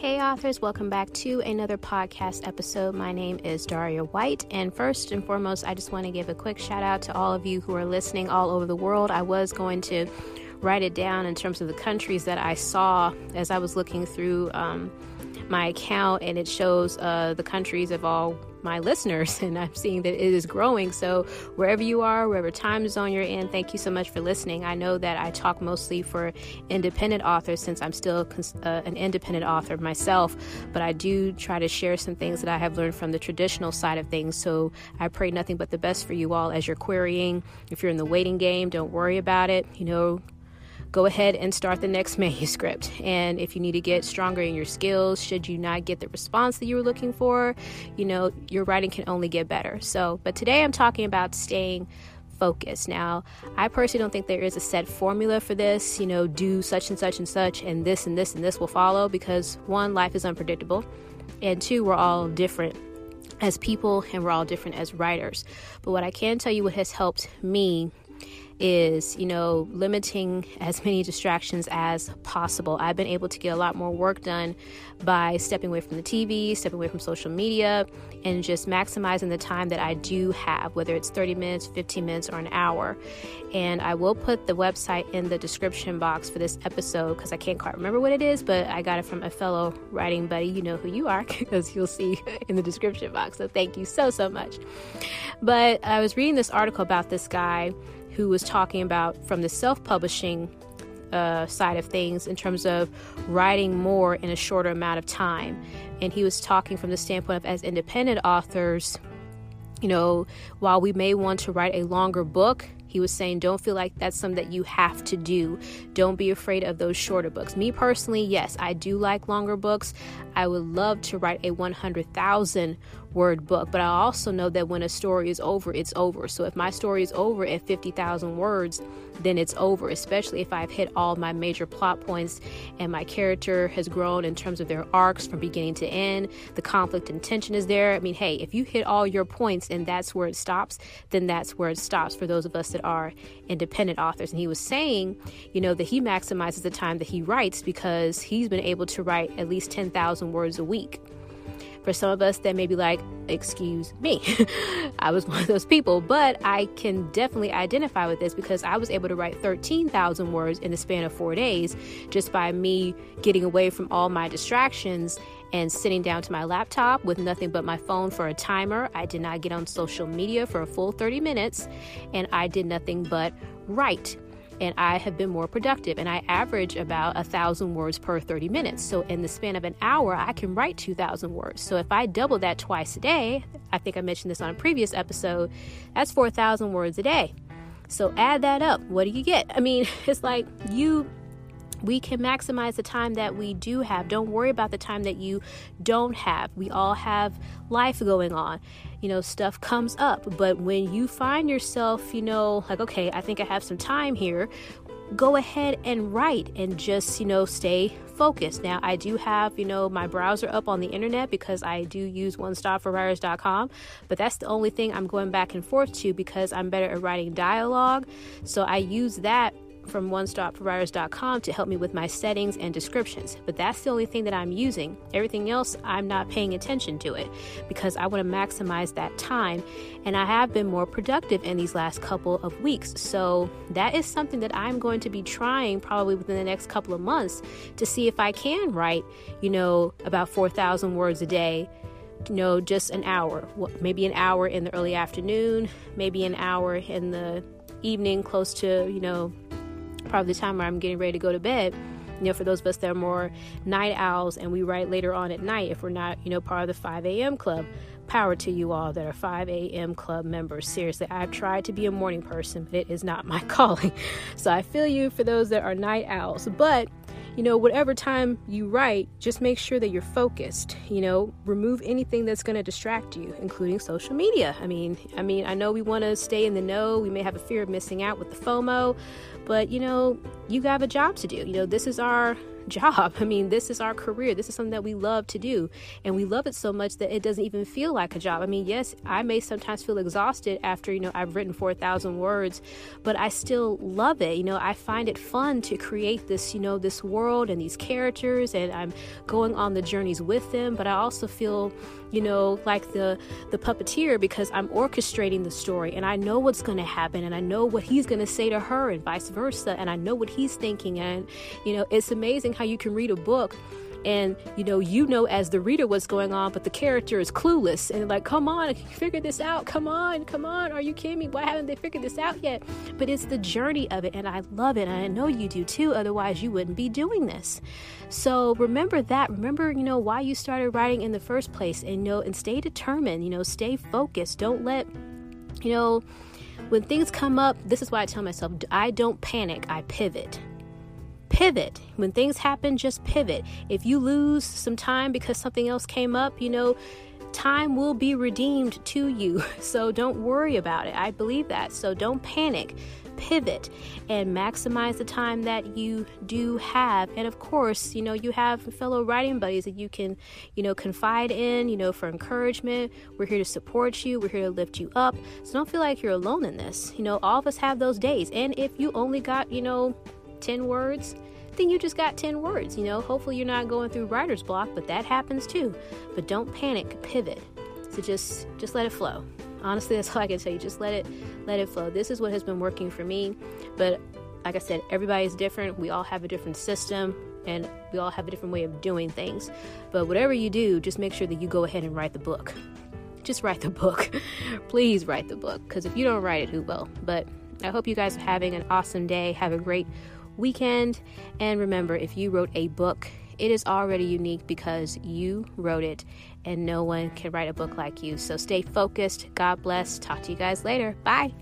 authors. Welcome back to another podcast episode. My name is Daria White. And first and foremost, I just want to give a quick shout out to all of you who are listening all over the world. I was going to write it down in terms of the countries that I saw as I was looking through um, my account, and it shows uh, the countries of all my listeners, and I'm seeing that it is growing. So, wherever you are, wherever time zone you're in, thank you so much for listening. I know that I talk mostly for independent authors since I'm still uh, an independent author myself, but I do try to share some things that I have learned from the traditional side of things. So, I pray nothing but the best for you all as you're querying. If you're in the waiting game, don't worry about it. You know, go ahead and start the next manuscript. And if you need to get stronger in your skills, should you not get the response that you were looking for, you know, your writing can only get better. So, but today I'm talking about staying focused. Now, I personally don't think there is a set formula for this, you know, do such and such and such, and this and this and this will follow because one, life is unpredictable, and two, we're all different as people and we're all different as writers. But what I can tell you, what has helped me is, you know, limiting as many distractions as possible. I've been able to get a lot more work done by stepping away from the TV, stepping away from social media, and just maximizing the time that I do have, whether it's 30 minutes, 15 minutes, or an hour. And I will put the website in the description box for this episode because I can't quite remember what it is, but I got it from a fellow writing buddy. You know who you are because you'll see in the description box. So thank you so, so much. But I was reading this article about this guy who was talking about from the self publishing uh, side of things in terms of writing more in a shorter amount of time. And he was talking from the standpoint of as independent authors, you know, while we may want to write a longer book, he was saying, don't feel like that's something that you have to do. Don't be afraid of those shorter books. Me personally, yes, I do like longer books. I would love to write a 100,000 word book, but I also know that when a story is over, it's over. So if my story is over at 50,000 words, then it's over, especially if I've hit all my major plot points and my character has grown in terms of their arcs from beginning to end. The conflict and tension is there. I mean, hey, if you hit all your points and that's where it stops, then that's where it stops for those of us that are independent authors. And he was saying, you know, that he maximizes the time that he writes because he's been able to write at least 10,000 words a week. For some of us, that may be like, excuse me, I was one of those people, but I can definitely identify with this because I was able to write 13,000 words in the span of four days just by me getting away from all my distractions and sitting down to my laptop with nothing but my phone for a timer. I did not get on social media for a full 30 minutes, and I did nothing but write and I have been more productive. And I average about a thousand words per 30 minutes. So in the span of an hour, I can write 2,000 words. So if I double that twice a day, I think I mentioned this on a previous episode, that's 4,000 words a day. So add that up. What do you get? I mean, it's like you we can maximize the time that we do have. Don't worry about the time that you don't have. We all have life going on. You know, stuff comes up. But when you find yourself, you know, like, okay, I think I have some time here, go ahead and write and just, you know, stay focused. Now, I do have, you know, my browser up on the internet because I do use onestopforwriters.com, but that's the only thing I'm going back and forth to because I'm better at writing dialogue. So I use that from onestopforwriters.com to help me with my settings and descriptions. But that's the only thing that I'm using. Everything else, I'm not paying attention to it because I want to maximize that time. And I have been more productive in these last couple of weeks. So that is something that I'm going to be trying probably within the next couple of months to see if I can write, you know, about 4,000 words a day you know, just an hour, maybe an hour in the early afternoon, maybe an hour in the evening, close to, you know, probably the time where I'm getting ready to go to bed. You know, for those of us that are more night owls and we write later on at night, if we're not, you know, part of the 5 a.m. club, power to you all that are 5 a.m. club members. Seriously, I've tried to be a morning person, but it is not my calling. So I feel you for those that are night owls. But you know, whatever time you write, just make sure that you're focused. You know, remove anything that's going to distract you, including social media. I mean, I mean, I know we want to stay in the know. We may have a fear of missing out with the FOMO, but you know, you have a job to do. You know, this is our job. I mean, this is our career. This is something that we love to do. And we love it so much that it doesn't even feel like a job. I mean, yes, I may sometimes feel exhausted after, you know, I've written 4,000 words, but I still love it. You know, I find it fun to create this, you know, this world and these characters, and I'm going on the journeys with them. But I also feel, you know, like the the puppeteer because I'm orchestrating the story and I know what's going to happen and I know what he's going to say to her and vice versa and I know what he's thinking and you know, it's amazing how you can read a book and you know you know as the reader what's going on but the character is clueless and like come on figure this out? Come on come on are you kidding me? Why haven't they figured this out yet? But it's the journey of it and i love it and i know you do too otherwise you wouldn't be doing this. So remember that remember you know why you started writing in the first place and you know and stay determined you know stay focused don't let you know when things come up this is why i tell myself i don't panic i pivot pivot. When things happen, just pivot. If you lose some time because something else came up, you know, time will be redeemed to you. So don't worry about it. I believe that. So don't panic. Pivot and maximize the time that you do have. And of course, you know, you have fellow writing buddies that you can, you know, confide in, you know, for encouragement. We're here to support you, we're here to lift you up. So don't feel like you're alone in this. You know, all of us have those days. And if you only got, you know, 10 words, you just got 10 words. You know, hopefully you're not going through writer's block, but that happens too. But don't panic, pivot. So just just let it flow. Honestly, that's all I can tell you. Just let it let it flow. This is what has been working for me. But like I said, everybody's different. We all have a different system and we all have a different way of doing things. But whatever you do, just make sure that you go ahead and write the book. Just write the book. Please write the book because if you don't write it, who will? But I hope you guys are having an awesome day. Have a great weekend. And remember, if you wrote a book, it is already unique because you wrote it and no one can write a book like you. So stay focused. God bless. Talk to you guys later. Bye.